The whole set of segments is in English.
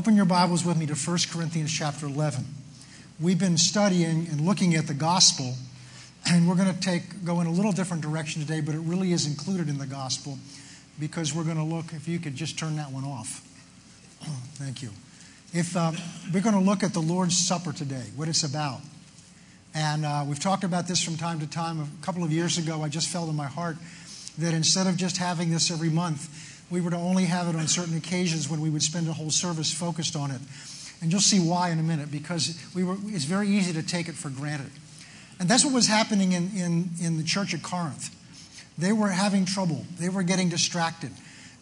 Open your Bibles with me to 1 Corinthians chapter 11. We've been studying and looking at the gospel, and we're going to take go in a little different direction today, but it really is included in the gospel because we're going to look. If you could just turn that one off. Thank you. If um, we're going to look at the Lord's Supper today, what it's about, and uh, we've talked about this from time to time. A couple of years ago, I just felt in my heart that instead of just having this every month, we were to only have it on certain occasions when we would spend a whole service focused on it. And you'll see why in a minute, because we were, it's very easy to take it for granted. And that's what was happening in, in, in the church at Corinth. They were having trouble, they were getting distracted.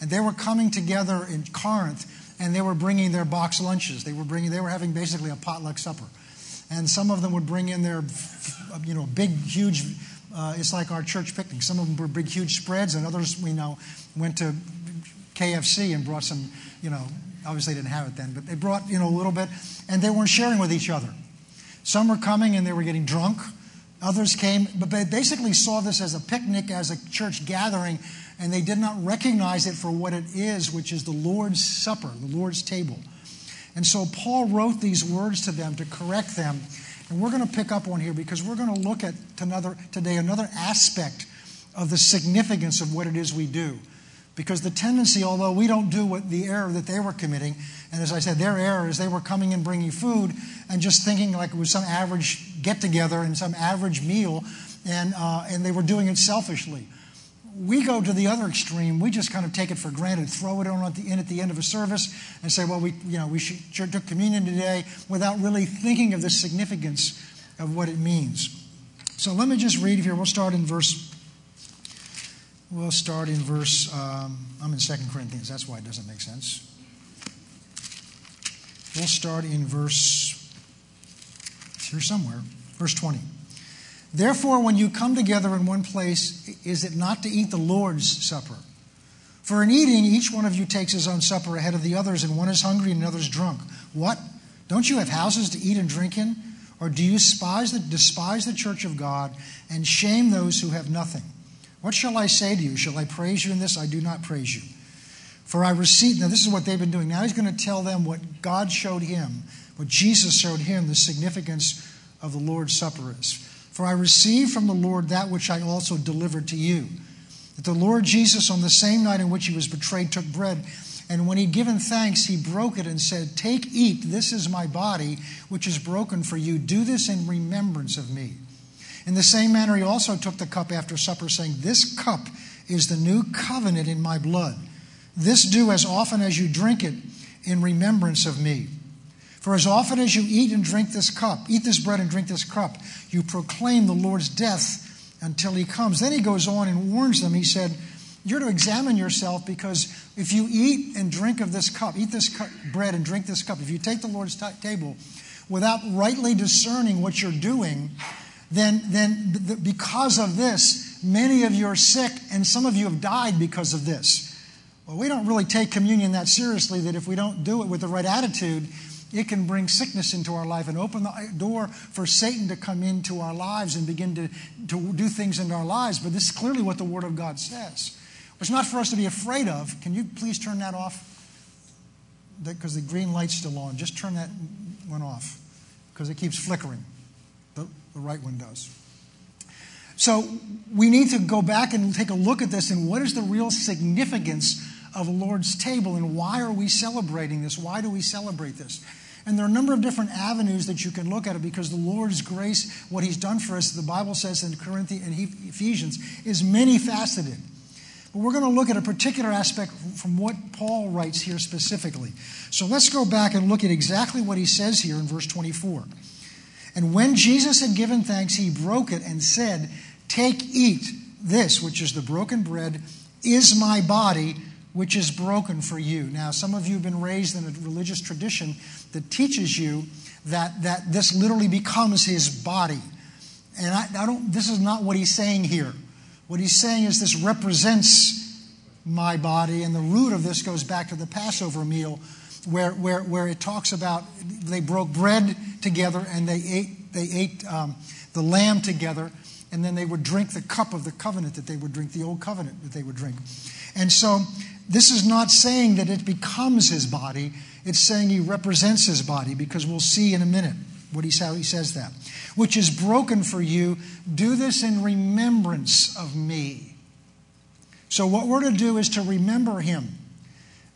And they were coming together in Corinth and they were bringing their box lunches. They were, bringing, they were having basically a potluck supper. And some of them would bring in their, you know, big, huge, uh, it's like our church picnic. Some of them were big, huge spreads, and others, we know, went to KFC and brought some, you know, obviously didn't have it then, but they brought, you know, a little bit, and they weren't sharing with each other. Some were coming and they were getting drunk. Others came, but they basically saw this as a picnic, as a church gathering, and they did not recognize it for what it is, which is the Lord's Supper, the Lord's table. And so Paul wrote these words to them to correct them. And we're going to pick up on here because we're going to look at another, today another aspect of the significance of what it is we do. Because the tendency, although we don't do what the error that they were committing, and as I said, their error is they were coming and bringing food and just thinking like it was some average get together and some average meal, and, uh, and they were doing it selfishly. We go to the other extreme. We just kind of take it for granted, throw it on at the, in at the end of a service, and say, "Well, we, you know, we should, took communion today," without really thinking of the significance of what it means. So let me just read here. We'll start in verse We'll start in verse, um, I'm in 2 Corinthians, that's why it doesn't make sense. We'll start in verse, here somewhere, verse 20. Therefore, when you come together in one place, is it not to eat the Lord's supper? For in eating, each one of you takes his own supper ahead of the others, and one is hungry and another is drunk. What? Don't you have houses to eat and drink in? Or do you despise the, despise the church of God and shame those who have nothing? What shall I say to you? Shall I praise you in this? I do not praise you. For I received, now this is what they've been doing. Now he's going to tell them what God showed him, what Jesus showed him, the significance of the Lord's Supper is. For I received from the Lord that which I also delivered to you. That the Lord Jesus, on the same night in which he was betrayed, took bread. And when he'd given thanks, he broke it and said, Take, eat, this is my body, which is broken for you. Do this in remembrance of me. In the same manner, he also took the cup after supper, saying, This cup is the new covenant in my blood. This do as often as you drink it in remembrance of me. For as often as you eat and drink this cup, eat this bread and drink this cup, you proclaim the Lord's death until he comes. Then he goes on and warns them. He said, You're to examine yourself because if you eat and drink of this cup, eat this bread and drink this cup, if you take the Lord's t- table without rightly discerning what you're doing, then, then because of this, many of you are sick and some of you have died because of this. Well, we don't really take communion that seriously, that if we don't do it with the right attitude, it can bring sickness into our life and open the uh, door for Satan to come into our lives and begin to, to do things in our lives. But this is clearly what the Word of God says. It's not for us to be afraid of. Can you please turn that off? Because the green light's still on. Just turn that one off because it keeps flickering. The, right one does. So we need to go back and take a look at this and what is the real significance of the Lord's table and why are we celebrating this? Why do we celebrate this? And there are a number of different avenues that you can look at it because the Lord's grace, what He's done for us, the Bible says in Corinthians and Ephesians, is many faceted. But we're going to look at a particular aspect from what Paul writes here specifically. So let's go back and look at exactly what he says here in verse 24. And when Jesus had given thanks, he broke it and said, Take, eat. This, which is the broken bread, is my body, which is broken for you. Now, some of you have been raised in a religious tradition that teaches you that, that this literally becomes his body. And I, I don't, this is not what he's saying here. What he's saying is this represents my body, and the root of this goes back to the Passover meal where, where, where it talks about they broke bread together and they ate, they ate um, the lamb together, and then they would drink the cup of the covenant that they would drink, the old covenant that they would drink. And so this is not saying that it becomes his body, it's saying he represents his body because we'll see in a minute what he, how he says that. Which is broken for you. Do this in remembrance of me. So, what we're to do is to remember him.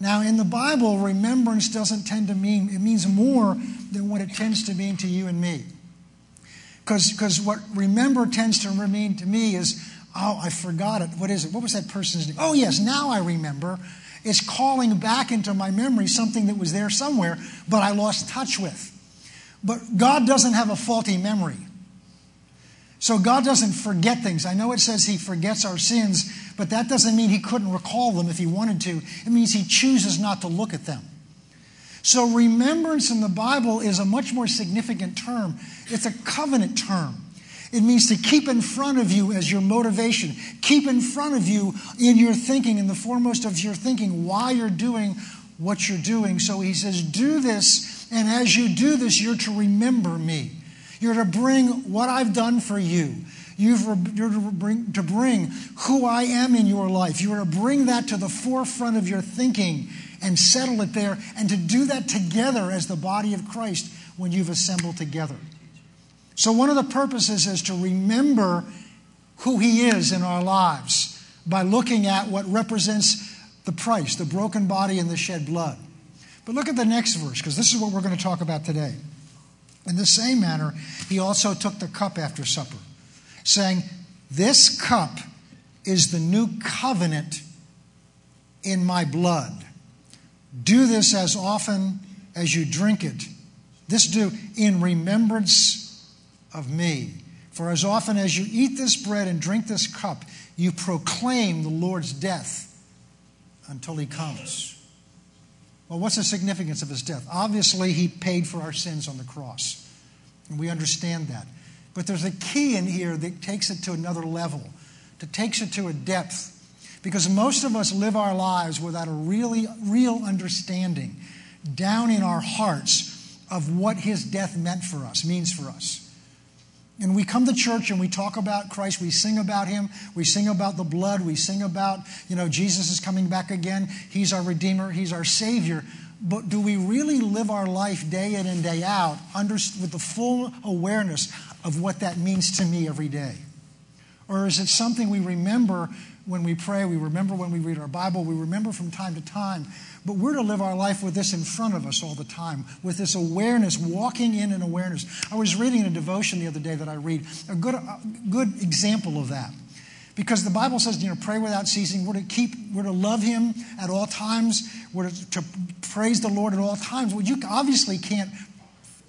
Now, in the Bible, remembrance doesn't tend to mean, it means more than what it tends to mean to you and me. Because what remember tends to mean to me is, oh, I forgot it. What is it? What was that person's name? Oh, yes, now I remember. It's calling back into my memory something that was there somewhere, but I lost touch with. But God doesn't have a faulty memory. So God doesn't forget things. I know it says He forgets our sins, but that doesn't mean He couldn't recall them if He wanted to. It means He chooses not to look at them. So remembrance in the Bible is a much more significant term. It's a covenant term. It means to keep in front of you as your motivation, keep in front of you in your thinking, in the foremost of your thinking, why you're doing what you're doing. So he says, Do this, and as you do this, you're to remember me. You're to bring what I've done for you. You're to bring, to bring who I am in your life. You're to bring that to the forefront of your thinking and settle it there, and to do that together as the body of Christ when you've assembled together. So, one of the purposes is to remember who He is in our lives by looking at what represents the price, the broken body and the shed blood. But look at the next verse, because this is what we're going to talk about today. In the same manner, he also took the cup after supper, saying, This cup is the new covenant in my blood. Do this as often as you drink it. This do in remembrance of me. For as often as you eat this bread and drink this cup, you proclaim the Lord's death until he comes. Well, what's the significance of his death? Obviously, he paid for our sins on the cross. And we understand that. But there's a key in here that takes it to another level, that takes it to a depth. Because most of us live our lives without a really real understanding down in our hearts of what his death meant for us, means for us. And we come to church and we talk about Christ, we sing about him, we sing about the blood, we sing about, you know, Jesus is coming back again, he's our Redeemer, he's our Savior. But do we really live our life day in and day out under, with the full awareness of what that means to me every day? Or is it something we remember when we pray, we remember when we read our Bible, we remember from time to time, but we're to live our life with this in front of us all the time, with this awareness, walking in an awareness. I was reading a devotion the other day that I read, a good, a good example of that. Because the Bible says, you know, pray without ceasing. We're to keep, we're to love Him at all times. We're to, to praise the Lord at all times. Well, you obviously can't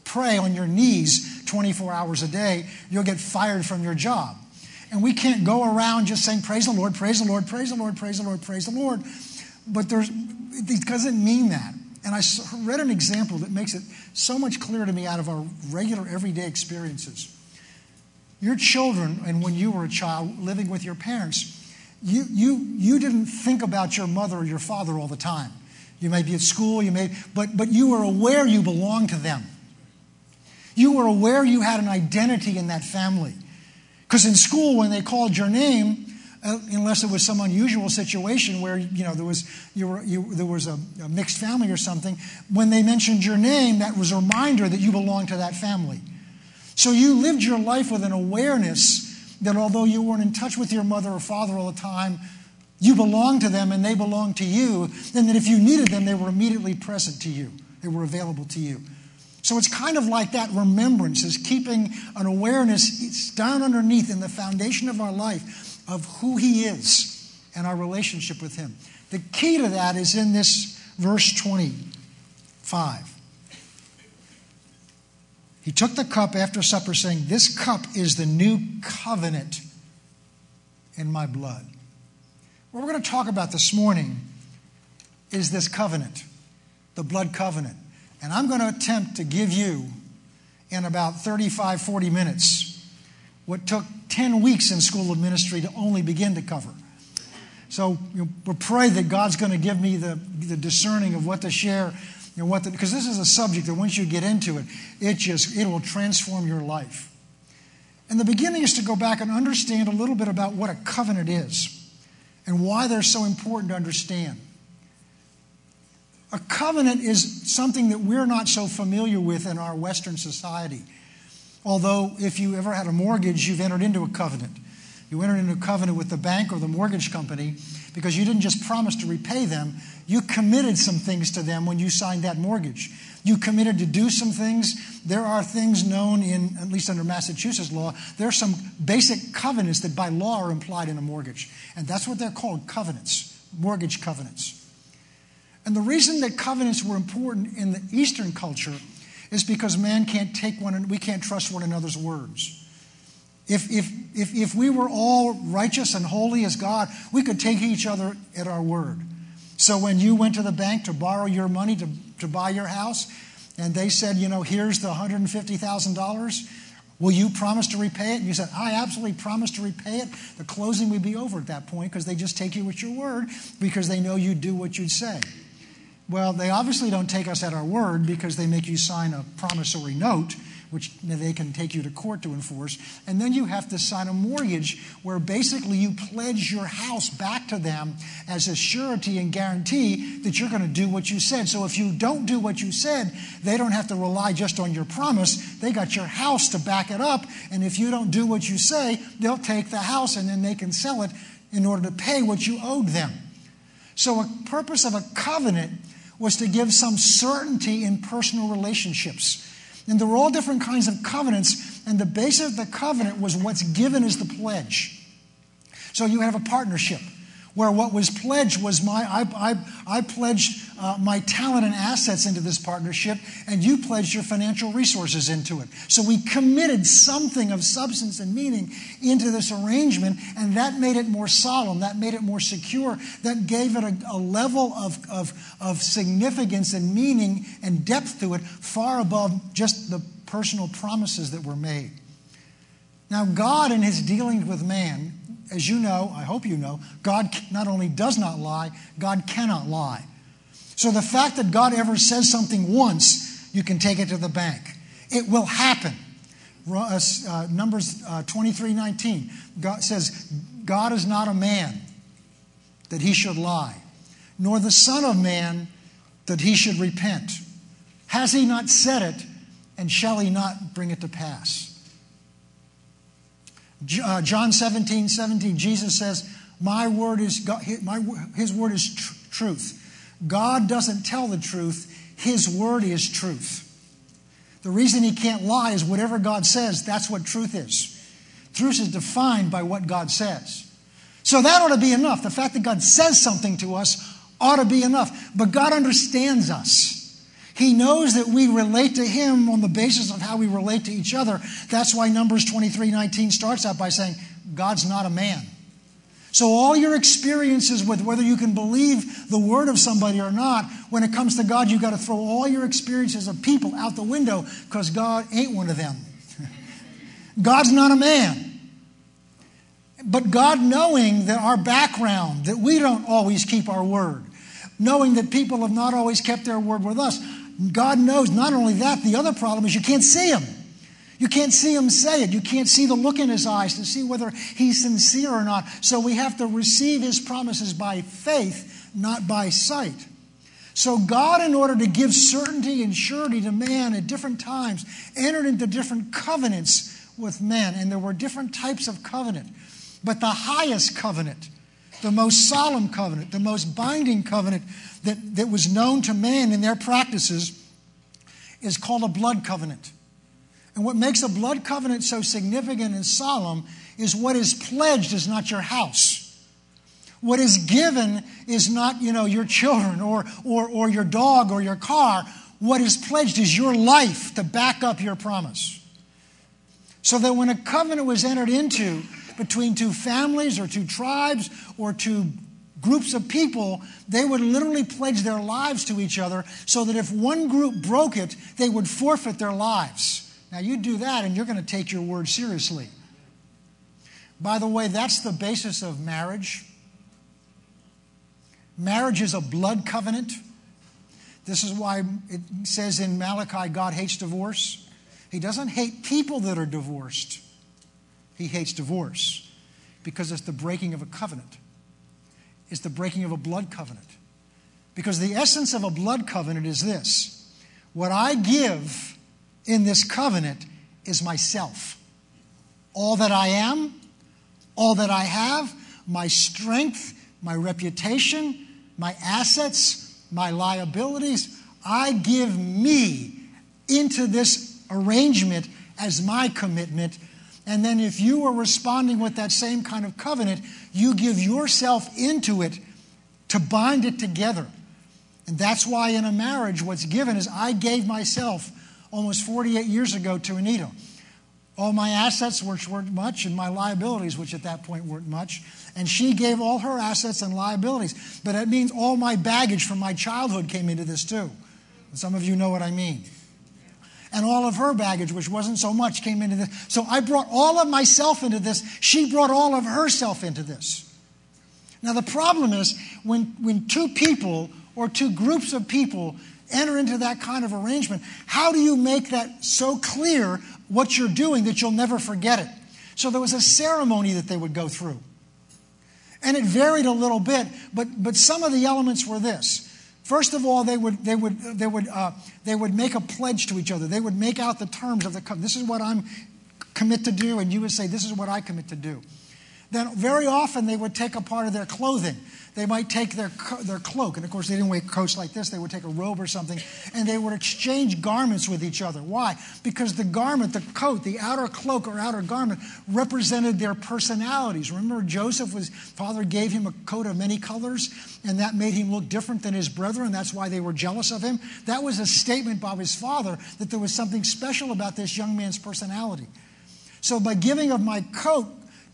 pray on your knees 24 hours a day. You'll get fired from your job. And we can't go around just saying, Praise the Lord, praise the Lord, praise the Lord, praise the Lord, praise the Lord. But there's, it doesn't mean that. And I read an example that makes it so much clearer to me out of our regular everyday experiences. Your children, and when you were a child living with your parents, you, you, you didn't think about your mother or your father all the time. You may be at school, you may, but, but you were aware you belonged to them. You were aware you had an identity in that family. Because in school, when they called your name, Uh, unless it was some unusual situation where you know there was you were, you, there was a, a, mixed family or something, when they mentioned your name, that was a reminder that you belonged to that family. So you lived your life with an awareness that although you weren't in touch with your mother or father all the time, you belonged to them and they belonged to you, and that if you needed them, they were immediately present to you. They were available to you. So it's kind of like that remembrance is keeping an awareness it's down underneath in the foundation of our life of who He is and our relationship with Him. The key to that is in this verse 25. He took the cup after supper, saying, This cup is the new covenant in my blood. What we're going to talk about this morning is this covenant, the blood covenant. And I'm going to attempt to give you, in about 35, 40 minutes, what took 10 weeks in school of ministry to only begin to cover. So you know, we pray that God's going to give me the, the discerning of what to share and what because this is a subject that once you get into it, it just it will transform your life. And the beginning is to go back and understand a little bit about what a covenant is and why they're so important to understand A covenant is something that we're not so familiar with in our Western society. Although, if you ever had a mortgage, you've entered into a covenant. You entered into a covenant with the bank or the mortgage company because you didn't just promise to repay them, you committed some things to them when you signed that mortgage. You committed to do some things. There are things known in, at least under Massachusetts law, there are some basic covenants that by law are implied in a mortgage. And that's what they're called covenants, mortgage covenants. And the reason that covenants were important in the Eastern culture is because man can't take one, we can't trust one another's words. If, if, if, if we were all righteous and holy as God, we could take each other at our word. So when you went to the bank to borrow your money to, to buy your house, and they said, you know, here's the $150,000, will you promise to repay it? And you said, I absolutely promise to repay it. The closing would be over at that point because they just take you at your word because they know you do what you'd say. Well, they obviously don't take us at our word because they make you sign a promissory note which they can take you to court to enforce. And then you have to sign a mortgage where basically you pledge your house back to them as a surety and guarantee that you're going to do what you said. So if you don't do what you said, they don't have to rely just on your promise. They got your house to back it up. And if you don't do what you say, they'll take the house and then they can sell it in order to pay what you owed them. So, a purpose of a covenant was to give some certainty in personal relationships. And there were all different kinds of covenants, and the basis of the covenant was what's given as the pledge. So you have a partnership where what was pledged was my, I, I, I pledged uh, my talent and assets into this partnership, and you pledged your financial resources into it. So we committed something of substance and meaning into this arrangement, and that made it more solemn, that made it more secure, that gave it a, a level of, of, of significance and meaning and depth to it far above just the personal promises that were made. Now, God, in his dealings with man, as you know, I hope you know, God not only does not lie, God cannot lie. So the fact that God ever says something once, you can take it to the bank. It will happen. Uh, uh, Numbers uh, 23 19 God says, God is not a man that he should lie, nor the Son of Man that he should repent. Has he not said it, and shall he not bring it to pass? Uh, John 17, 17, Jesus says, My word is, God, my, his word is tr- truth. God doesn't tell the truth, his word is truth. The reason he can't lie is whatever God says, that's what truth is. Truth is defined by what God says. So that ought to be enough. The fact that God says something to us ought to be enough. But God understands us. He knows that we relate to Him on the basis of how we relate to each other. That's why Numbers 23 19 starts out by saying, God's not a man. So, all your experiences with whether you can believe the word of somebody or not, when it comes to God, you've got to throw all your experiences of people out the window because God ain't one of them. God's not a man. But God, knowing that our background, that we don't always keep our word, knowing that people have not always kept their word with us, God knows not only that, the other problem is you can't see him. You can't see him say it. You can't see the look in his eyes to see whether he's sincere or not. So we have to receive his promises by faith, not by sight. So God, in order to give certainty and surety to man at different times, entered into different covenants with men. And there were different types of covenant. But the highest covenant, the most solemn covenant, the most binding covenant that, that was known to man in their practices is called a blood covenant. And what makes a blood covenant so significant and solemn is what is pledged is not your house. What is given is not, you know, your children or, or, or your dog or your car. What is pledged is your life to back up your promise. So that when a covenant was entered into between two families or two tribes or two groups of people, they would literally pledge their lives to each other so that if one group broke it, they would forfeit their lives. Now, you do that and you're going to take your word seriously. By the way, that's the basis of marriage. Marriage is a blood covenant. This is why it says in Malachi, God hates divorce. He doesn't hate people that are divorced, He hates divorce because it's the breaking of a covenant, it's the breaking of a blood covenant. Because the essence of a blood covenant is this what I give in this covenant is myself. All that I am, all that I have, my strength, my reputation, my assets, my liabilities, I give me into this arrangement as my commitment. And then, if you are responding with that same kind of covenant, you give yourself into it to bind it together. And that's why in a marriage, what's given is I gave myself almost 48 years ago to Anita. All my assets, which weren't much, and my liabilities, which at that point weren't much. And she gave all her assets and liabilities. But that means all my baggage from my childhood came into this too. Some of you know what I mean. And all of her baggage, which wasn't so much, came into this. So I brought all of myself into this. She brought all of herself into this. Now, the problem is when, when two people or two groups of people enter into that kind of arrangement, how do you make that so clear what you're doing that you'll never forget it? So there was a ceremony that they would go through. And it varied a little bit, but, but some of the elements were this. First of all, they would, they, would, they, would, uh, they would make a pledge to each other. They would make out the terms of the covenant. This is what I'm commit to do, and you would say, This is what I commit to do then very often they would take a part of their clothing. They might take their, their cloak, and of course they didn't wear coats like this. They would take a robe or something, and they would exchange garments with each other. Why? Because the garment, the coat, the outer cloak or outer garment represented their personalities. Remember, Joseph was father gave him a coat of many colors, and that made him look different than his brethren. That's why they were jealous of him. That was a statement by his father that there was something special about this young man's personality. So by giving of my coat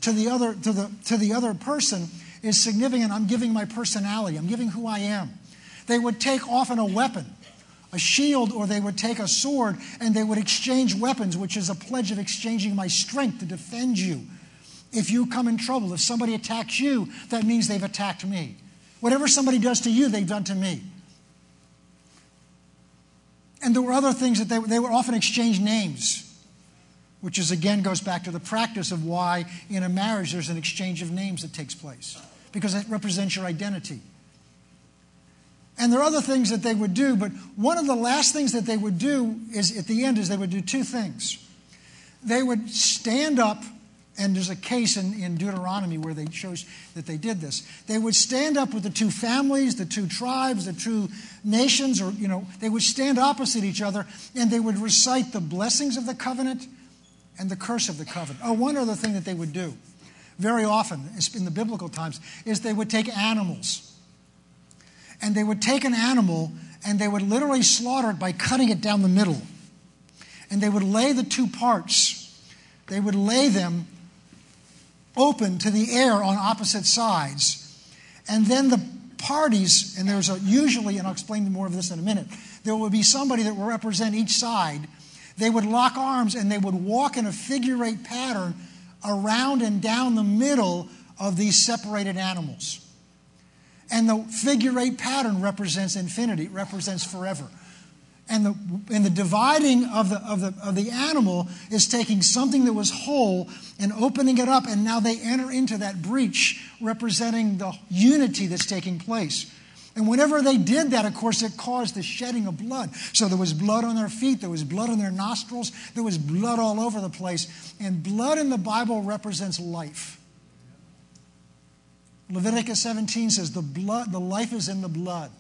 to the other, to the, to the other person is significant. I'm giving my personality, I'm giving who I am. They would take often a weapon, a shield, or they would take a sword and they would exchange weapons, which is a pledge of exchanging my strength to defend you. If you come in trouble, if somebody attacks you, that means they've attacked me. Whatever somebody does to you, they've done to me. And there were other things that they, they would often exchange names which is again goes back to the practice of why in a marriage there's an exchange of names that takes place because it represents your identity. And there are other things that they would do, but one of the last things that they would do is at the end is they would do two things. They would stand up, and there's a case in, in Deuteronomy where they shows that they did this. They would stand up with the two families, the two tribes, the two nations, or you know, they would stand opposite each other and they would recite the blessings of the covenant and the curse of the covenant. Oh, one other thing that they would do very often in the biblical times is they would take animals. And they would take an animal and they would literally slaughter it by cutting it down the middle. And they would lay the two parts, they would lay them open to the air on opposite sides. And then the parties, and there's a, usually, and I'll explain more of this in a minute, there would be somebody that would represent each side they would lock arms and they would walk in a figure eight pattern around and down the middle of these separated animals. And the figure eight pattern represents infinity, it represents forever. And the, and the dividing of the, of, the, of the animal is taking something that was whole and opening it up, and now they enter into that breach, representing the unity that's taking place. And whenever they did that, of course, it caused the shedding of blood. So there was blood on their feet, there was blood on their nostrils, there was blood all over the place. And blood in the Bible represents life. Leviticus 17 says the blood, the life is in the blood.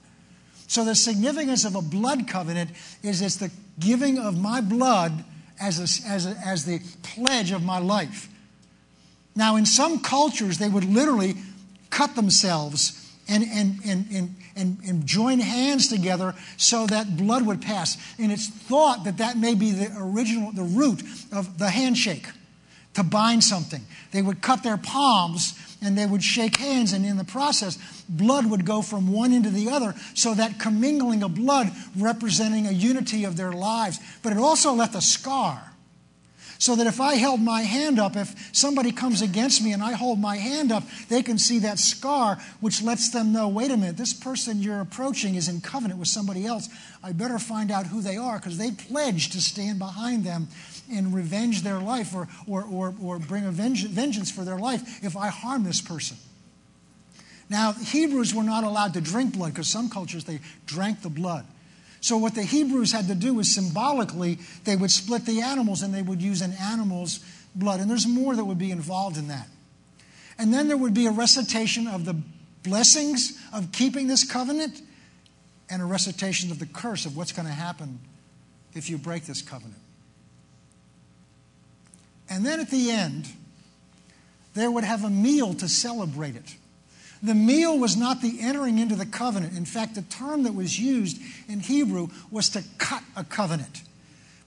So the significance of a blood covenant is it's the giving of my blood as, a, as, a, as the pledge of my life. Now, in some cultures, they would literally cut themselves and, and, and, and, and, and join hands together so that blood would pass. And it's thought that that may be the original, the root of the handshake to bind something. They would cut their palms and they would shake hands, and in the process, blood would go from one into the other, so that commingling of blood representing a unity of their lives. But it also left a scar so that if I held my hand up, if somebody comes against me and I hold my hand up, they can see that scar, which lets them know wait a minute, this person you're approaching is in covenant with somebody else. I better find out who they are because they pledged to stand behind them and revenge their life or, or, or, or bring a vengeance for their life if I harm this person. Now, Hebrews were not allowed to drink blood because some cultures they drank the blood. So, what the Hebrews had to do was symbolically, they would split the animals and they would use an animal's blood. And there's more that would be involved in that. And then there would be a recitation of the blessings of keeping this covenant and a recitation of the curse of what's going to happen if you break this covenant. And then at the end, they would have a meal to celebrate it. The meal was not the entering into the covenant. In fact, the term that was used in Hebrew was to cut a covenant.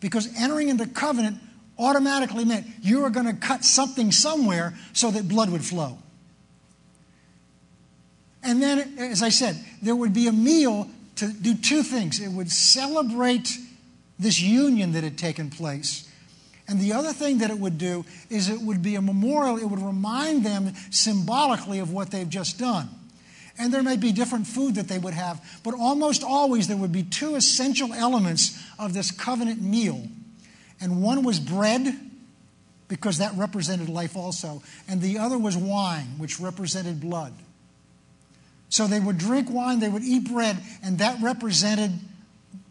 Because entering into covenant automatically meant you were going to cut something somewhere so that blood would flow. And then, as I said, there would be a meal to do two things. It would celebrate this union that had taken place. And the other thing that it would do is it would be a memorial, it would remind them symbolically of what they've just done. And there may be different food that they would have, but almost always there would be two essential elements of this covenant meal. And one was bread, because that represented life also, and the other was wine, which represented blood. So they would drink wine, they would eat bread, and that represented,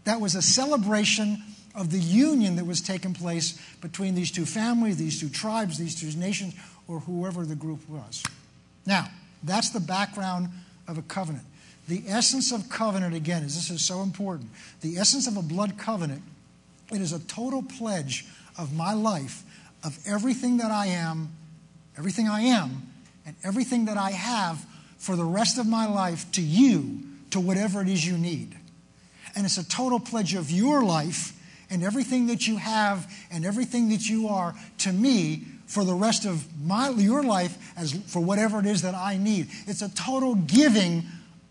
that was a celebration of the union that was taking place between these two families, these two tribes, these two nations, or whoever the group was. Now, that's the background of a covenant. The essence of covenant, again, is this is so important. The essence of a blood covenant, it is a total pledge of my life, of everything that I am, everything I am, and everything that I have for the rest of my life to you, to whatever it is you need. And it's a total pledge of your life and everything that you have and everything that you are to me for the rest of my, your life as for whatever it is that I need. It's a total giving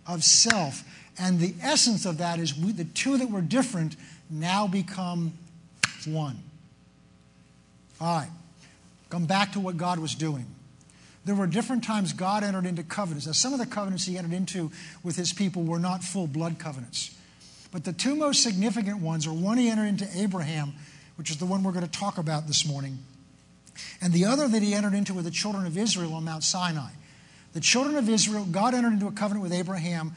of self. And the essence of that is we, the two that were different now become one. All right. Come back to what God was doing there were different times God entered into covenants. Now, some of the covenants he entered into with his people were not full blood covenants. But the two most significant ones are one he entered into Abraham, which is the one we're going to talk about this morning, and the other that he entered into with the children of Israel on Mount Sinai. The children of Israel, God entered into a covenant with Abraham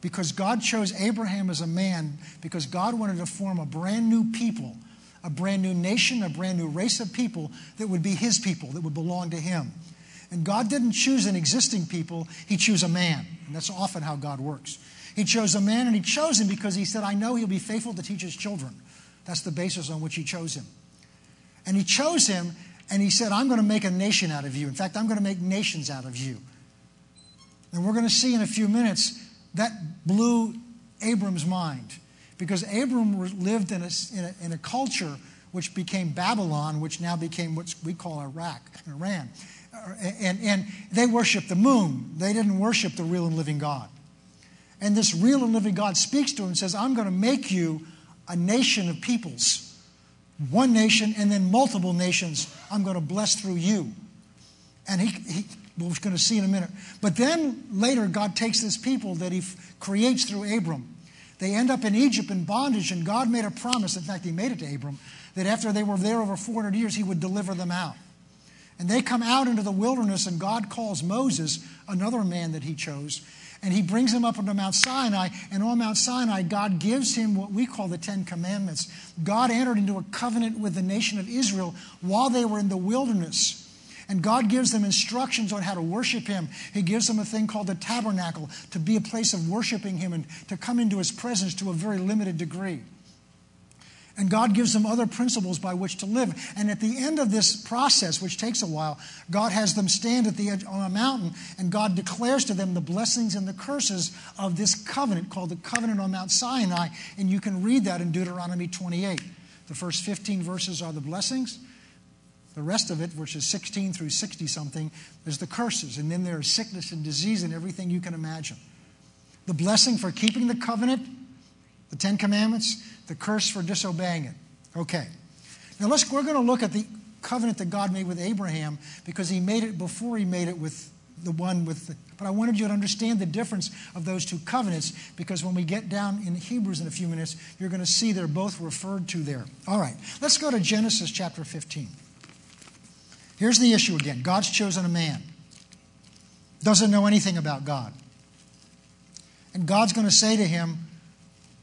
because God chose Abraham as a man, because God wanted to form a brand new people, a brand new nation, a brand new race of people that would be his people, that would belong to him. And God didn't choose an existing people, He chose a man. And that's often how God works. He chose a man, and He chose him because He said, I know He'll be faithful to teach His children. That's the basis on which He chose him. And He chose him, and He said, I'm going to make a nation out of you. In fact, I'm going to make nations out of you. And we're going to see in a few minutes that blew Abram's mind. Because Abram lived in a, in a, in a culture which became Babylon, which now became what we call Iraq, Iran and, and they worshiped the moon. They didn't worship the real and living God. And this real and living God speaks to him and says, I'm going to make you a nation of peoples. One nation and then multiple nations I'm going to bless through you. And he, he we're going to see in a minute. But then later, God takes this people that he f- creates through Abram. They end up in Egypt in bondage, and God made a promise. In fact, he made it to Abram that after they were there over 400 years, he would deliver them out. And they come out into the wilderness, and God calls Moses, another man that he chose, and he brings him up onto Mount Sinai. And on Mount Sinai, God gives him what we call the Ten Commandments. God entered into a covenant with the nation of Israel while they were in the wilderness. And God gives them instructions on how to worship Him. He gives them a thing called the tabernacle to be a place of worshiping Him and to come into His presence to a very limited degree. And God gives them other principles by which to live. And at the end of this process, which takes a while, God has them stand at the edge on a mountain, and God declares to them the blessings and the curses of this covenant called the covenant on Mount Sinai. And you can read that in Deuteronomy 28. The first 15 verses are the blessings. The rest of it, which is 16 through 60 something, is the curses. And then there is sickness and disease and everything you can imagine. The blessing for keeping the covenant, the Ten Commandments, the curse for disobeying it. Okay. Now let's we're going to look at the covenant that God made with Abraham because he made it before he made it with the one with the, but I wanted you to understand the difference of those two covenants because when we get down in Hebrews in a few minutes, you're going to see they're both referred to there. All right. Let's go to Genesis chapter 15. Here's the issue again. God's chosen a man. doesn't know anything about God. And God's going to say to him,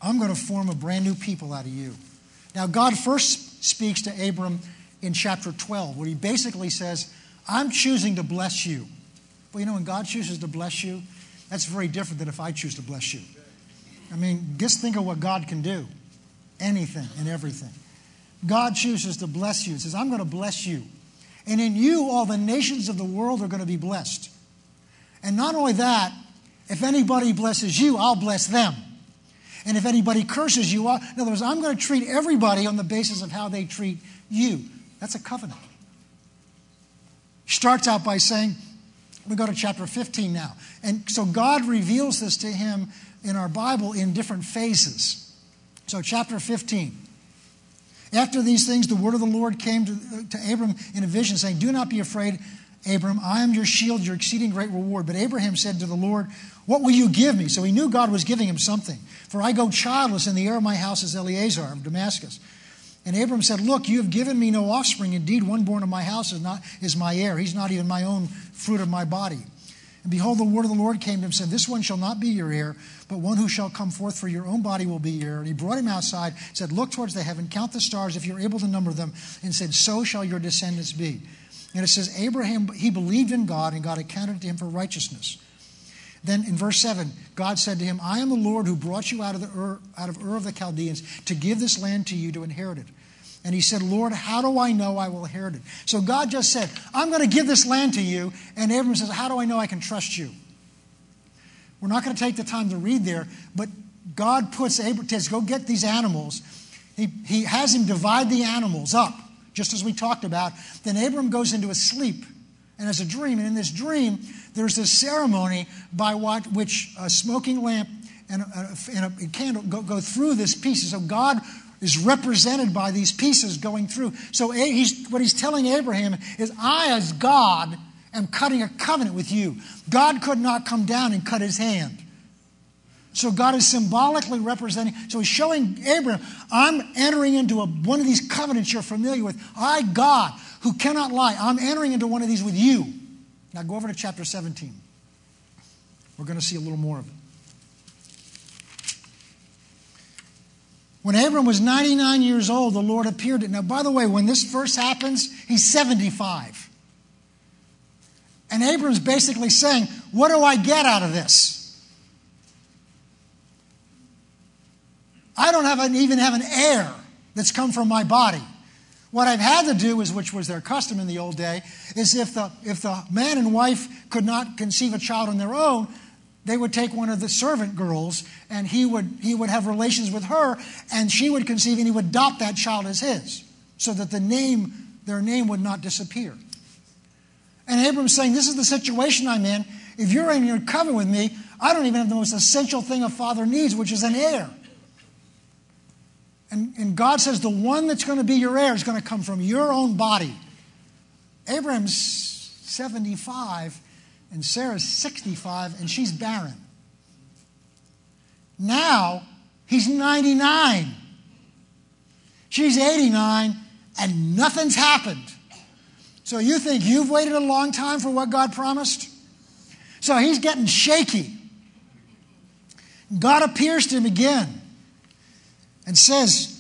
I'm going to form a brand new people out of you. Now, God first speaks to Abram in chapter 12, where he basically says, I'm choosing to bless you. Well, you know, when God chooses to bless you, that's very different than if I choose to bless you. I mean, just think of what God can do anything and everything. God chooses to bless you. He says, I'm going to bless you. And in you, all the nations of the world are going to be blessed. And not only that, if anybody blesses you, I'll bless them. And if anybody curses you, I'll, in other words, I'm going to treat everybody on the basis of how they treat you. That's a covenant. Starts out by saying, we go to chapter 15 now. And so God reveals this to him in our Bible in different phases. So, chapter 15. After these things, the word of the Lord came to, to Abram in a vision, saying, Do not be afraid, Abram. I am your shield, your exceeding great reward. But Abraham said to the Lord, What will you give me? So he knew God was giving him something. For I go childless, and the heir of my house is Eleazar of Damascus. And Abram said, Look, you have given me no offspring. Indeed, one born of my house is, not, is my heir. He's not even my own fruit of my body. And behold, the word of the Lord came to him and said, This one shall not be your heir, but one who shall come forth for your own body will be your heir. And he brought him outside, said, Look towards the heaven, count the stars if you're able to number them, and said, So shall your descendants be. And it says, Abraham, he believed in God, and God accounted to him for righteousness. Then in verse 7, God said to him, I am the Lord who brought you out of, the Ur, out of Ur of the Chaldeans to give this land to you to inherit it. And he said, Lord, how do I know I will inherit it? So God just said, I'm going to give this land to you. And Abram says, How do I know I can trust you? We're not going to take the time to read there, but God puts Abram, says, Go get these animals. He, he has him divide the animals up, just as we talked about. Then Abram goes into a sleep and has a dream. And in this dream, there's this ceremony by what, which a smoking lamp and a, and a candle go, go through this piece. So God is represented by these pieces going through. So he's, what he's telling Abraham is, I, as God, am cutting a covenant with you. God could not come down and cut his hand. So God is symbolically representing. So he's showing Abraham, I'm entering into a, one of these covenants you're familiar with. I, God, who cannot lie, I'm entering into one of these with you. Now go over to chapter 17. We're going to see a little more of it. When Abram was 99 years old, the Lord appeared to. Now, by the way, when this verse happens, he's 75. And Abram's basically saying, What do I get out of this? I don't have an, even have an heir that's come from my body. What I've had to do is, which was their custom in the old day, is if the, if the man and wife could not conceive a child on their own, they would take one of the servant girls and he would, he would have relations with her and she would conceive and he would adopt that child as his so that the name, their name would not disappear. And Abram's saying, This is the situation I'm in. If you're in your covenant with me, I don't even have the most essential thing a father needs, which is an heir. And, and God says, The one that's going to be your heir is going to come from your own body. Abraham's 75 and Sarah's 65 and she's barren. Now he's 99. She's 89 and nothing's happened. So you think you've waited a long time for what God promised? So he's getting shaky. God appears to him again and says,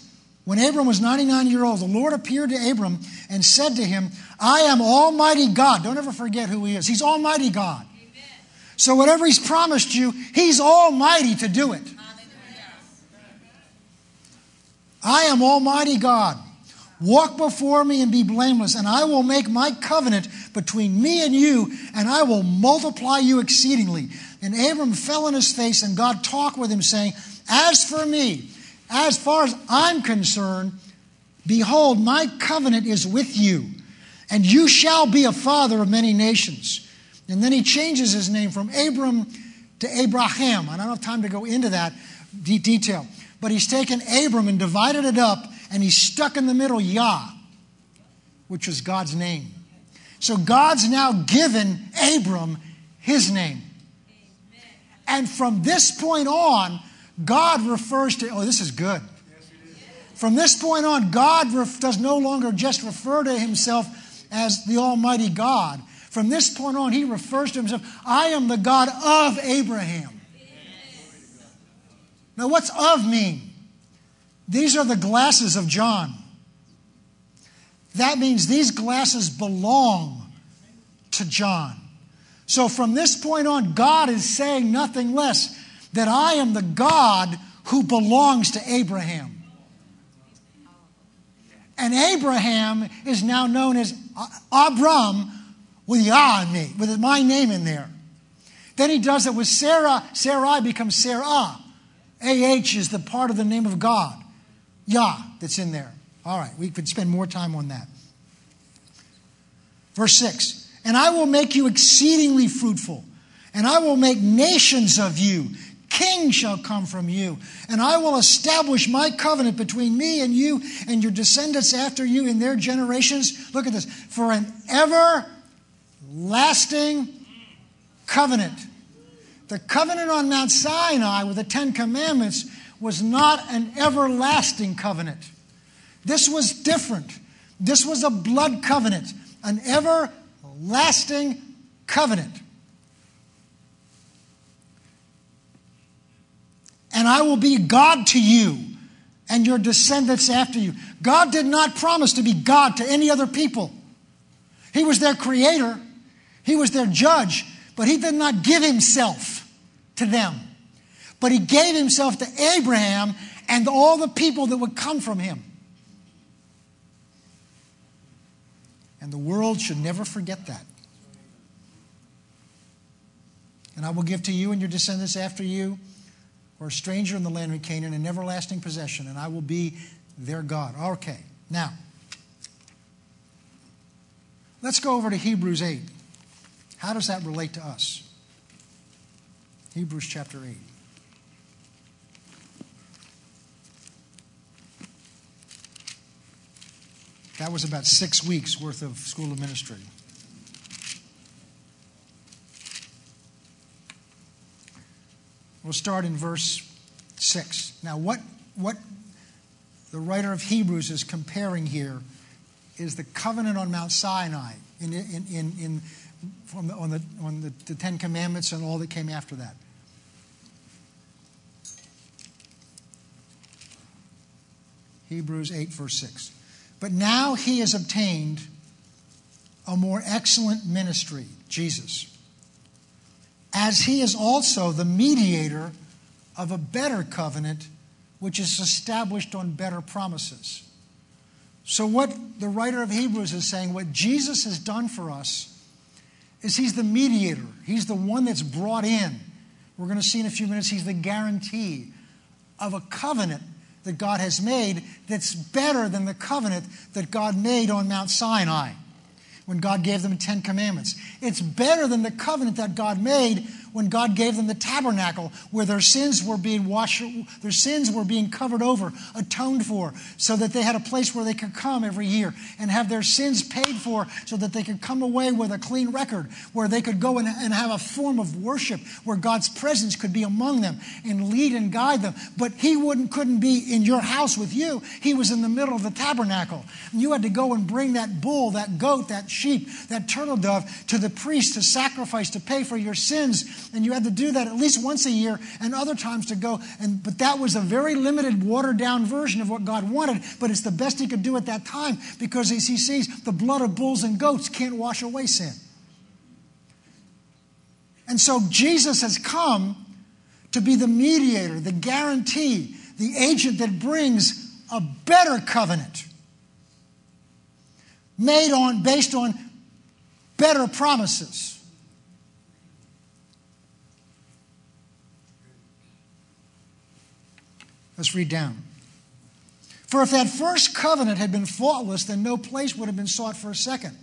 when Abram was 99 years old, the Lord appeared to Abram and said to him, I am Almighty God. Don't ever forget who He is. He's Almighty God. Amen. So, whatever He's promised you, He's Almighty to do it. I am Almighty God. Walk before me and be blameless, and I will make my covenant between me and you, and I will multiply you exceedingly. And Abram fell on his face, and God talked with him, saying, As for me, as far as I'm concerned, behold, my covenant is with you, and you shall be a father of many nations. And then he changes his name from Abram to Abraham. I don't have time to go into that de- detail. But he's taken Abram and divided it up, and he's stuck in the middle Yah, which is God's name. So God's now given Abram his name. And from this point on, God refers to, oh, this is good. From this point on, God ref, does no longer just refer to himself as the Almighty God. From this point on, he refers to himself I am the God of Abraham. Now, what's of mean? These are the glasses of John. That means these glasses belong to John. So from this point on, God is saying nothing less that I am the God who belongs to Abraham. And Abraham is now known as Abram with Yah in me, with my name in there. Then he does it with Sarah. Sarai becomes Sarah. AH is the part of the name of God. Yah that's in there. All right, we could spend more time on that. Verse 6 And I will make you exceedingly fruitful, and I will make nations of you. King shall come from you, and I will establish my covenant between me and you and your descendants after you in their generations. Look at this for an everlasting covenant. The covenant on Mount Sinai with the Ten Commandments was not an everlasting covenant. This was different. This was a blood covenant, an everlasting covenant. And I will be God to you and your descendants after you. God did not promise to be God to any other people. He was their creator, He was their judge, but He did not give Himself to them. But He gave Himself to Abraham and all the people that would come from Him. And the world should never forget that. And I will give to you and your descendants after you, or a stranger in the land of Canaan, an everlasting possession, and I will be their God. Okay, now, let's go over to Hebrews 8. How does that relate to us? Hebrews chapter 8. That was about six weeks worth of school of ministry. We'll start in verse 6. Now, what, what the writer of Hebrews is comparing here is the covenant on Mount Sinai in, in, in, in from the, on, the, on the, the Ten Commandments and all that came after that. Hebrews 8, verse 6. But now he has obtained a more excellent ministry, Jesus, as he is also the mediator of a better covenant which is established on better promises. So, what the writer of Hebrews is saying, what Jesus has done for us, is he's the mediator. He's the one that's brought in. We're going to see in a few minutes, he's the guarantee of a covenant that God has made that's better than the covenant that God made on Mount Sinai when God gave them the Ten Commandments. It's better than the covenant that God made when God gave them the tabernacle where their sins were being washed, their sins were being covered over, atoned for, so that they had a place where they could come every year and have their sins paid for so that they could come away with a clean record, where they could go and, and have a form of worship where God's presence could be among them and lead and guide them. But He wouldn't, couldn't be in your house with you. He was in the middle of the tabernacle. And you had to go and bring that bull, that goat, that sheep, that turtle dove to the priest to sacrifice, to pay for your sins and you had to do that at least once a year, and other times to go. And but that was a very limited, watered down version of what God wanted. But it's the best He could do at that time because as He sees the blood of bulls and goats can't wash away sin. And so Jesus has come to be the mediator, the guarantee, the agent that brings a better covenant made on based on better promises. Let's read down. For if that first covenant had been faultless, then no place would have been sought for a second.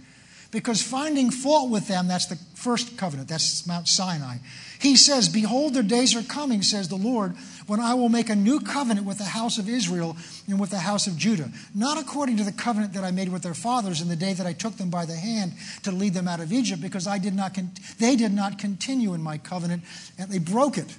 Because finding fault with them, that's the first covenant, that's Mount Sinai. He says, Behold, their days are coming, says the Lord, when I will make a new covenant with the house of Israel and with the house of Judah, not according to the covenant that I made with their fathers in the day that I took them by the hand to lead them out of Egypt, because I did not con- they did not continue in my covenant, and they broke it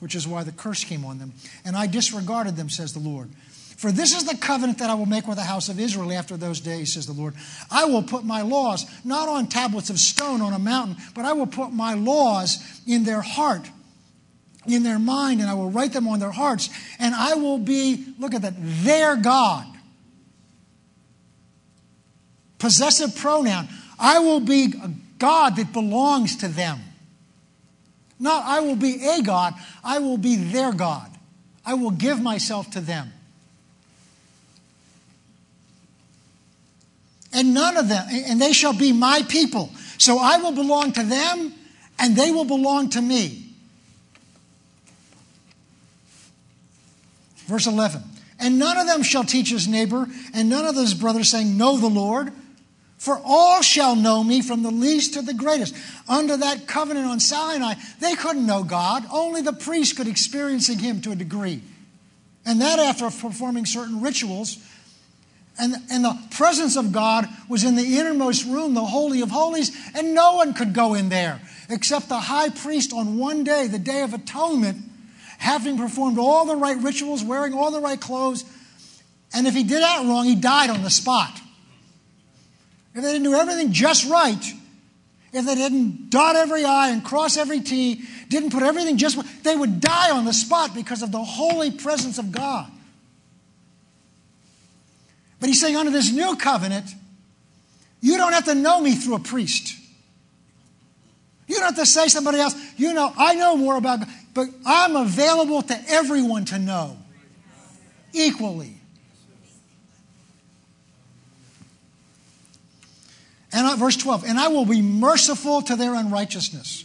which is why the curse came on them. And I disregarded them, says the Lord. For this is the covenant that I will make with the house of Israel after those days, says the Lord. I will put my laws not on tablets of stone on a mountain, but I will put my laws in their heart, in their mind, and I will write them on their hearts. And I will be, look at that, their God. Possessive pronoun. I will be a God that belongs to them. Not I will be a God, I will be their God. I will give myself to them. and none of them, and they shall be my people. So I will belong to them, and they will belong to me. Verse 11 And none of them shall teach his neighbor, and none of his brothers, saying, Know the Lord. For all shall know me from the least to the greatest. Under that covenant on Sinai, they couldn't know God. Only the priest could experience him to a degree. And that after performing certain rituals and, and the presence of God was in the innermost room, the Holy of Holies, and no one could go in there except the high priest on one day, the Day of Atonement, having performed all the right rituals, wearing all the right clothes. And if he did that wrong, he died on the spot. If they didn't do everything just right, if they didn't dot every I and cross every T, didn't put everything just they would die on the spot because of the holy presence of God. But he's saying, under this new covenant, you don't have to know me through a priest. You don't have to say somebody else, you know, I know more about God, but I'm available to everyone to know equally. And verse 12, and I will be merciful to their unrighteousness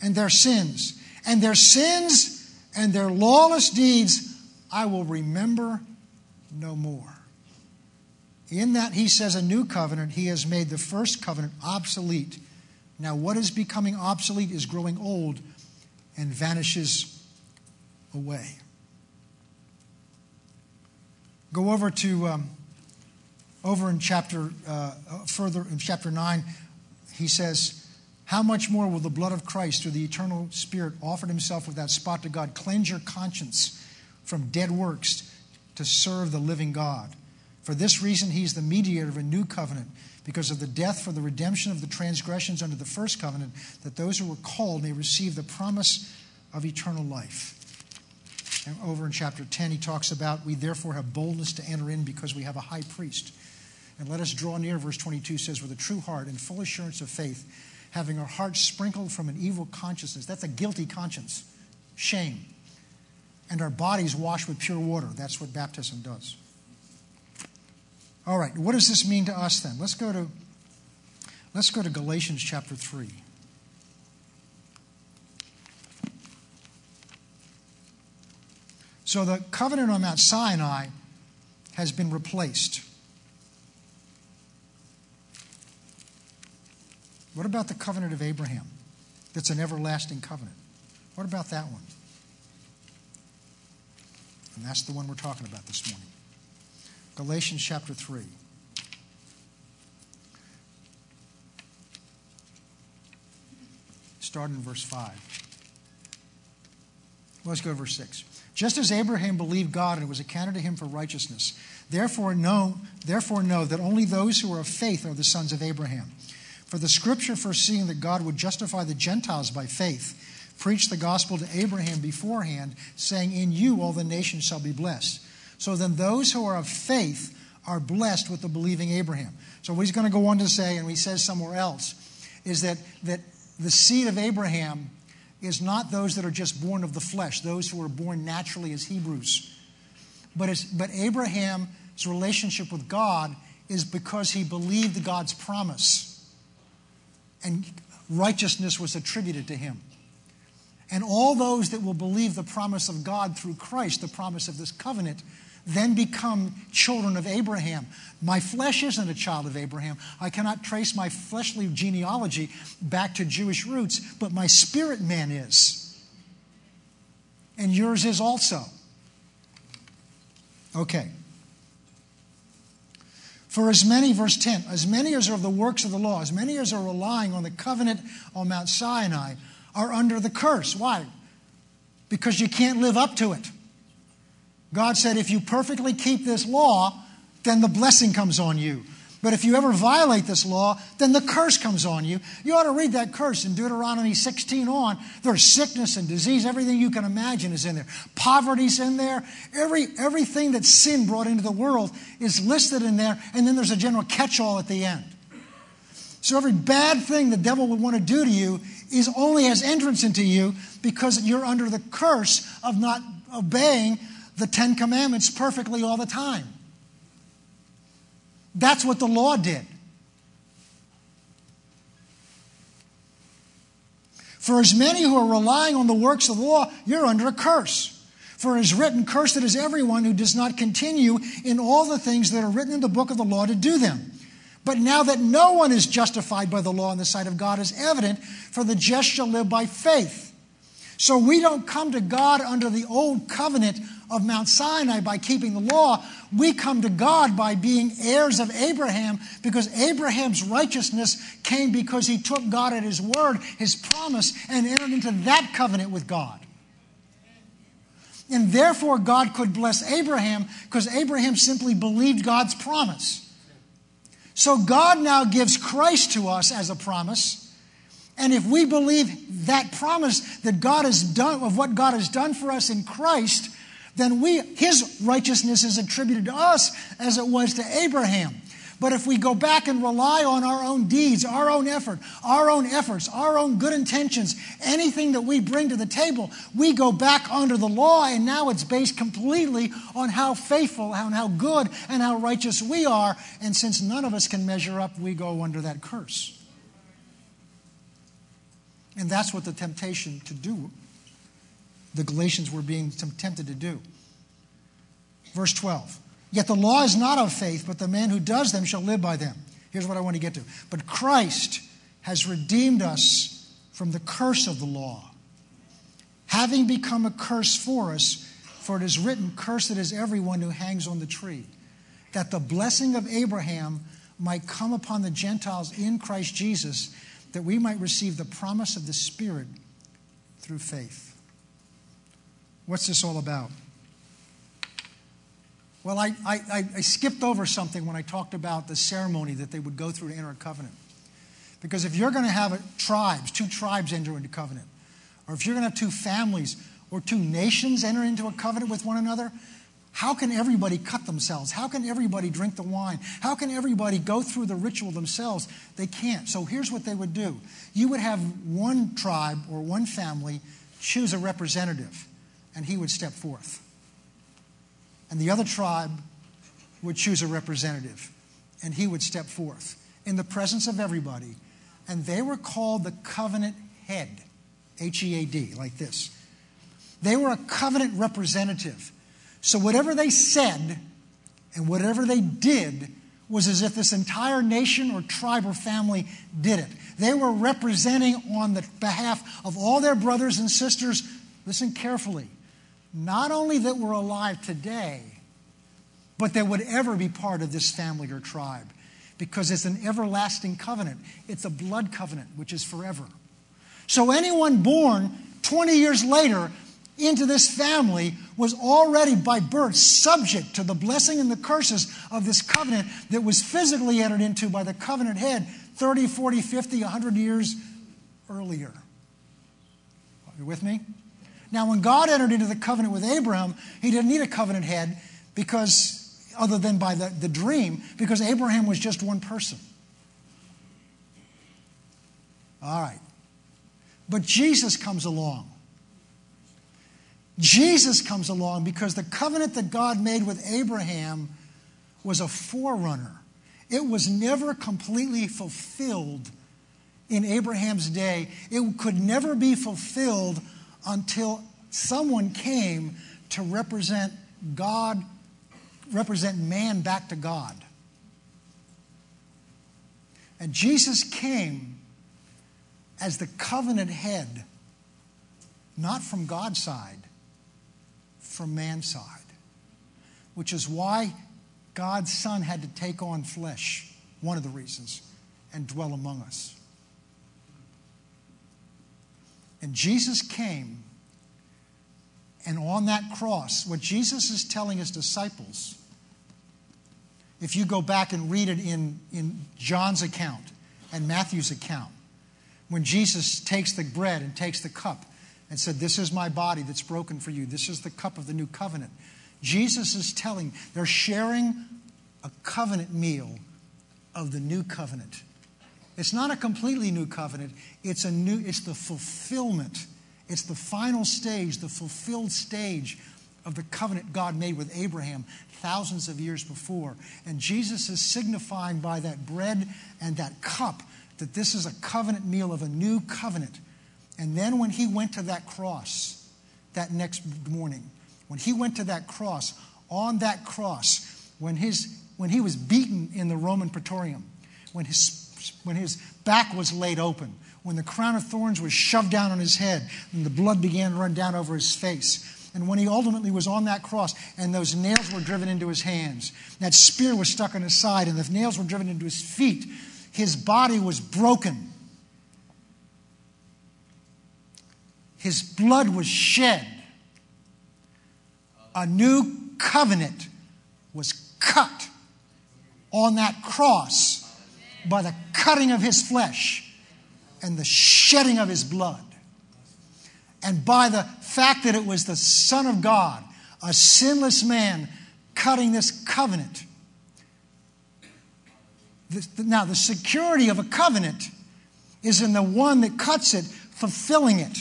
and their sins, and their sins and their lawless deeds I will remember no more. In that he says a new covenant, he has made the first covenant obsolete. Now, what is becoming obsolete is growing old and vanishes away. Go over to um, over in chapter uh, further in chapter nine. He says, "How much more will the blood of Christ, through the eternal Spirit, offered Himself without spot to God, cleanse your conscience from dead works to serve the living God?" For this reason, he's the mediator of a new covenant, because of the death for the redemption of the transgressions under the first covenant, that those who were called may receive the promise of eternal life. And over in chapter 10, he talks about, We therefore have boldness to enter in because we have a high priest. And let us draw near, verse 22 says, with a true heart and full assurance of faith, having our hearts sprinkled from an evil consciousness. That's a guilty conscience, shame. And our bodies washed with pure water. That's what baptism does. All right, what does this mean to us then? Let's go to let's go to Galatians chapter 3. So the covenant on Mount Sinai has been replaced. What about the covenant of Abraham? That's an everlasting covenant. What about that one? And that's the one we're talking about this morning. Galatians chapter 3. Start in verse 5. Let's go to verse 6. Just as Abraham believed God and it was accounted to him for righteousness, therefore know, therefore know that only those who are of faith are the sons of Abraham. For the scripture, foreseeing that God would justify the Gentiles by faith, preached the gospel to Abraham beforehand, saying, In you all the nations shall be blessed. So then those who are of faith are blessed with the believing Abraham. So what he's going to go on to say, and he says somewhere else, is that, that the seed of Abraham is not those that are just born of the flesh, those who are born naturally as Hebrews. But, it's, but Abraham's relationship with God is because he believed God's promise. And righteousness was attributed to him. And all those that will believe the promise of God through Christ, the promise of this covenant, then become children of Abraham. My flesh isn't a child of Abraham. I cannot trace my fleshly genealogy back to Jewish roots, but my spirit man is. And yours is also. Okay. For as many, verse 10, as many as are of the works of the law, as many as are relying on the covenant on Mount Sinai, are under the curse. Why? Because you can't live up to it. God said, if you perfectly keep this law, then the blessing comes on you. But if you ever violate this law, then the curse comes on you. You ought to read that curse in Deuteronomy 16 on. There's sickness and disease, everything you can imagine is in there. Poverty's in there. Every, everything that sin brought into the world is listed in there, and then there's a general catch all at the end. So every bad thing the devil would want to do to you is only has entrance into you because you're under the curse of not obeying the Ten Commandments perfectly all the time. That's what the law did. For as many who are relying on the works of the law, you're under a curse. For it is written, Cursed is everyone who does not continue in all the things that are written in the book of the law to do them. But now that no one is justified by the law in the sight of God is evident, for the just shall live by faith. So we don't come to God under the old covenant of Mount Sinai by keeping the law. We come to God by being heirs of Abraham because Abraham's righteousness came because he took God at his word, his promise, and entered into that covenant with God. And therefore, God could bless Abraham because Abraham simply believed God's promise. So, God now gives Christ to us as a promise. And if we believe that promise that God has done, of what God has done for us in Christ, then we, his righteousness is attributed to us as it was to Abraham. But if we go back and rely on our own deeds, our own effort, our own efforts, our own good intentions, anything that we bring to the table, we go back under the law, and now it's based completely on how faithful and how good and how righteous we are. And since none of us can measure up, we go under that curse. And that's what the temptation to do the Galatians were being tempted to do. Verse 12. Yet the law is not of faith, but the man who does them shall live by them. Here's what I want to get to. But Christ has redeemed us from the curse of the law, having become a curse for us, for it is written, Cursed is everyone who hangs on the tree, that the blessing of Abraham might come upon the Gentiles in Christ Jesus, that we might receive the promise of the Spirit through faith. What's this all about? Well, I, I, I, skipped over something when I talked about the ceremony that they would go through to enter a covenant. Because if you're going to have a, tribes, two tribes enter into covenant, or if you're going to have two families or two nations enter into a covenant with one another, how can everybody cut themselves? How can everybody drink the wine? How can everybody go through the ritual themselves? They can't. So here's what they would do you would have one tribe or one family choose a representative and he would step forth. And the other tribe would choose a representative, and he would step forth in the presence of everybody. And they were called the covenant head, H E A D, like this. They were a covenant representative. So whatever they said and whatever they did was as if this entire nation or tribe or family did it. They were representing on the behalf of all their brothers and sisters, listen carefully, not only that we're alive today, but that would ever be part of this family or tribe. Because it's an everlasting covenant. It's a blood covenant, which is forever. So anyone born 20 years later into this family was already by birth subject to the blessing and the curses of this covenant that was physically entered into by the covenant head 30, 40, 50, 100 years earlier. Are you with me? Now, when God entered into the covenant with Abraham, he didn't need a covenant head because, other than by the, the dream, because Abraham was just one person. All right. But Jesus comes along. Jesus comes along because the covenant that God made with Abraham was a forerunner. It was never completely fulfilled in Abraham's day. It could never be fulfilled until someone came to represent God, represent man back to God. And Jesus came as the covenant head, not from God's side, from man's side, which is why God's Son had to take on flesh, one of the reasons, and dwell among us. And Jesus came And on that cross, what Jesus is telling his disciples, if you go back and read it in, in John's account and Matthew's account, when Jesus takes the bread and takes the cup and said, This is my body that's broken for you, this is the cup of the new covenant. Jesus is telling, they're sharing a covenant meal of the new covenant. It's not a completely new covenant, it's a new it's the fulfillment. It's the final stage, the fulfilled stage of the covenant God made with Abraham thousands of years before. And Jesus is signifying by that bread and that cup that this is a covenant meal of a new covenant. And then when he went to that cross that next morning, when he went to that cross, on that cross, when, his, when he was beaten in the Roman Praetorium, when his when his back was laid open, when the crown of thorns was shoved down on his head, and the blood began to run down over his face. And when he ultimately was on that cross and those nails were driven into his hands, that spear was stuck in his side, and the nails were driven into his feet, his body was broken. His blood was shed. A new covenant was cut on that cross by the cutting of his flesh and the shedding of his blood. And by the fact that it was the Son of God, a sinless man, cutting this covenant. Now, the security of a covenant is in the one that cuts it, fulfilling it.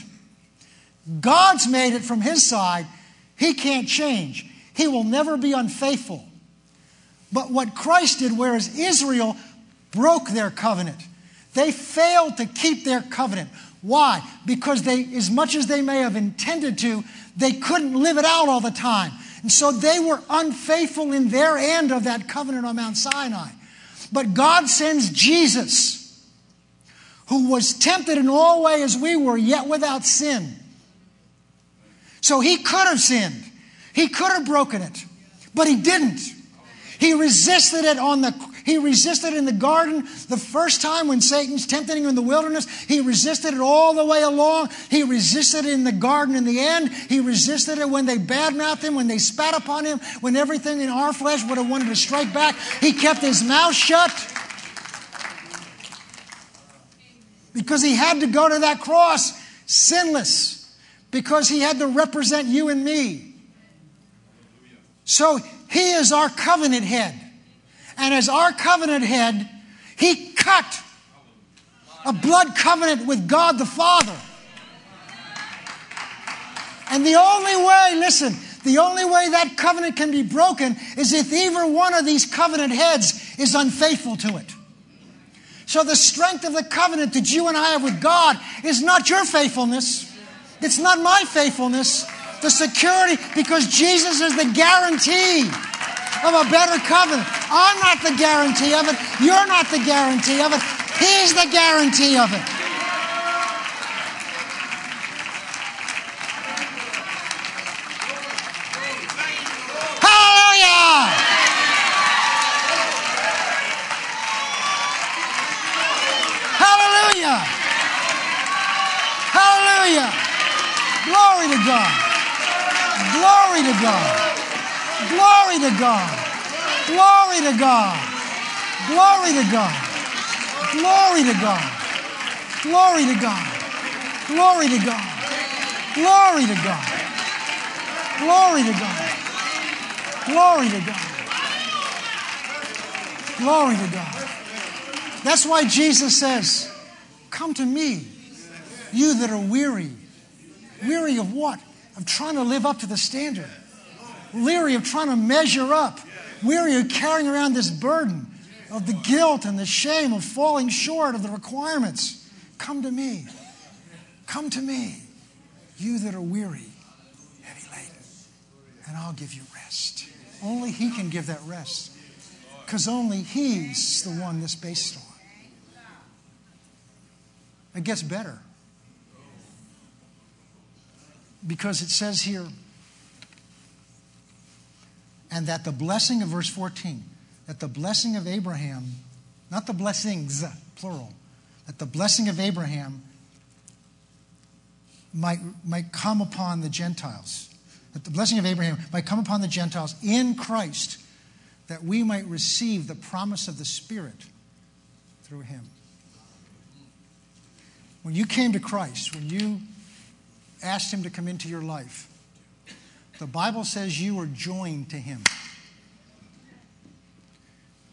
God's made it from his side. He can't change. He will never be unfaithful. But what Christ did, whereas Israel broke their covenant. They failed to keep their covenant. Why? Because they, as much as they may have intended to, they couldn't live it out all the time. And so they were unfaithful in their end of that covenant on Mount Sinai. But God sends Jesus, who was tempted in all ways as we were, yet without sin. So he could have sinned. He could have broken it, but he didn't. He resisted it on the he resisted in the garden the first time when Satan's tempting him in the wilderness. He resisted it all the way along. He resisted it in the garden in the end. He resisted it when they badmouthed him, when they spat upon him, when everything in our flesh would have wanted to strike back. He kept his mouth shut. Because he had to go to that cross sinless, because he had to represent you and me. So he is our covenant head. And as our covenant head, he cut a blood covenant with God the Father. And the only way, listen, the only way that covenant can be broken is if either one of these covenant heads is unfaithful to it. So the strength of the covenant that you and I have with God is not your faithfulness. It's not my faithfulness. The security, because Jesus is the guarantee of a better covenant. I'm not the guarantee of it. You're not the guarantee of it. He's the guarantee of it. Hallelujah! Hallelujah! Hallelujah! Glory to God! Glory to God! Glory to God. Glory to God. Glory to God. Glory to God. Glory to God. Glory to God. Glory to God. Glory to God. Glory to God. Glory to God. That's why Jesus says, Come to me, you that are weary. Weary of what? Of trying to live up to the standard weary of trying to measure up, weary of carrying around this burden of the guilt and the shame of falling short of the requirements. Come to me. Come to me, you that are weary, heavy laden, and I'll give you rest. Only He can give that rest because only He's the one that's based on. It gets better. Because it says here, and that the blessing of verse 14, that the blessing of Abraham, not the blessings, plural, that the blessing of Abraham might, might come upon the Gentiles that the blessing of Abraham might come upon the Gentiles in Christ, that we might receive the promise of the Spirit through him. When you came to Christ, when you asked him to come into your life, the Bible says you were joined to him.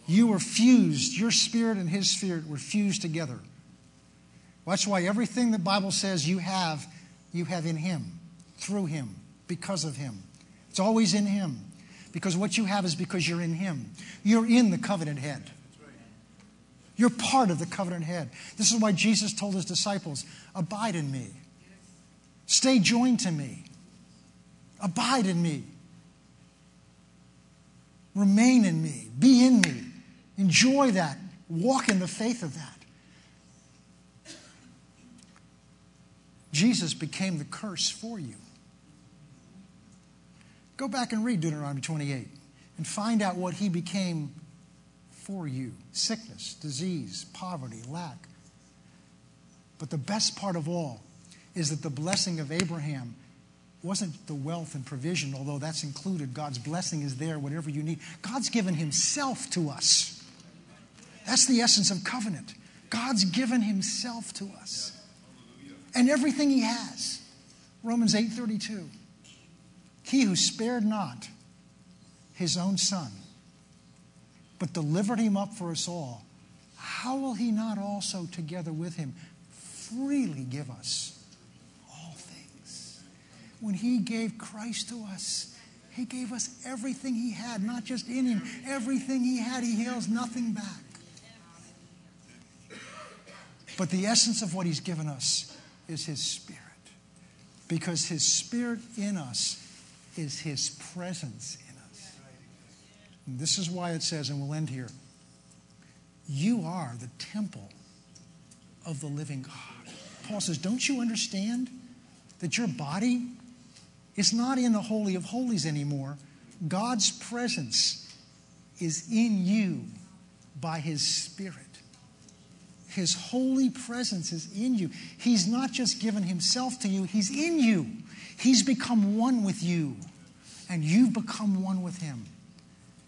You were fused, your spirit and his spirit were fused together. That's why everything the Bible says you have, you have in him, through him, because of him. It's always in him. Because what you have is because you're in him. You're in the covenant head. You're part of the covenant head. This is why Jesus told his disciples, Abide in me. Stay joined to me. Abide in me. Remain in me. Be in me. Enjoy that. Walk in the faith of that. Jesus became the curse for you. Go back and read Deuteronomy 28 and find out what he became for you sickness, disease, poverty, lack. But the best part of all is that the blessing of Abraham wasn't the wealth and provision, although that's included. God's blessing is there, whatever you need. God's given himself to us. That's the essence of covenant. God's given himself to us. And everything he has. Romans 8:32. He who spared not his own son, but delivered him up for us all, how will he not also together with him freely give us? When he gave Christ to us, he gave us everything he had, not just in him, everything he had, he held nothing back. But the essence of what He's given us is His Spirit. Because His Spirit in us is His presence in us. And this is why it says, and we'll end here you are the temple of the living God. Paul says, Don't you understand that your body is not in the Holy of Holies anymore? God's presence is in you by His Spirit. His holy presence is in you. He's not just given himself to you, he's in you. He's become one with you, and you've become one with him.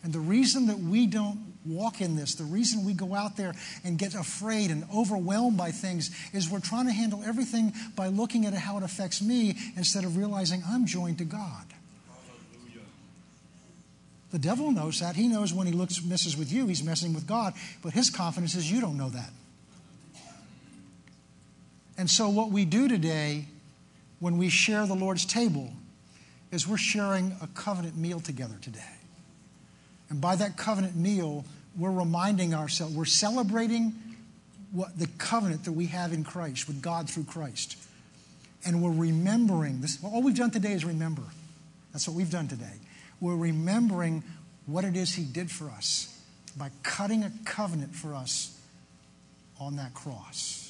And the reason that we don't walk in this, the reason we go out there and get afraid and overwhelmed by things, is we're trying to handle everything by looking at how it affects me instead of realizing I'm joined to God. The devil knows that. He knows when he looks messes with you, he's messing with God. But his confidence is you don't know that. And so, what we do today when we share the Lord's table is we're sharing a covenant meal together today. And by that covenant meal, we're reminding ourselves, we're celebrating what the covenant that we have in Christ with God through Christ. And we're remembering this. Well, All we've done today is remember. That's what we've done today. We're remembering what it is He did for us by cutting a covenant for us on that cross.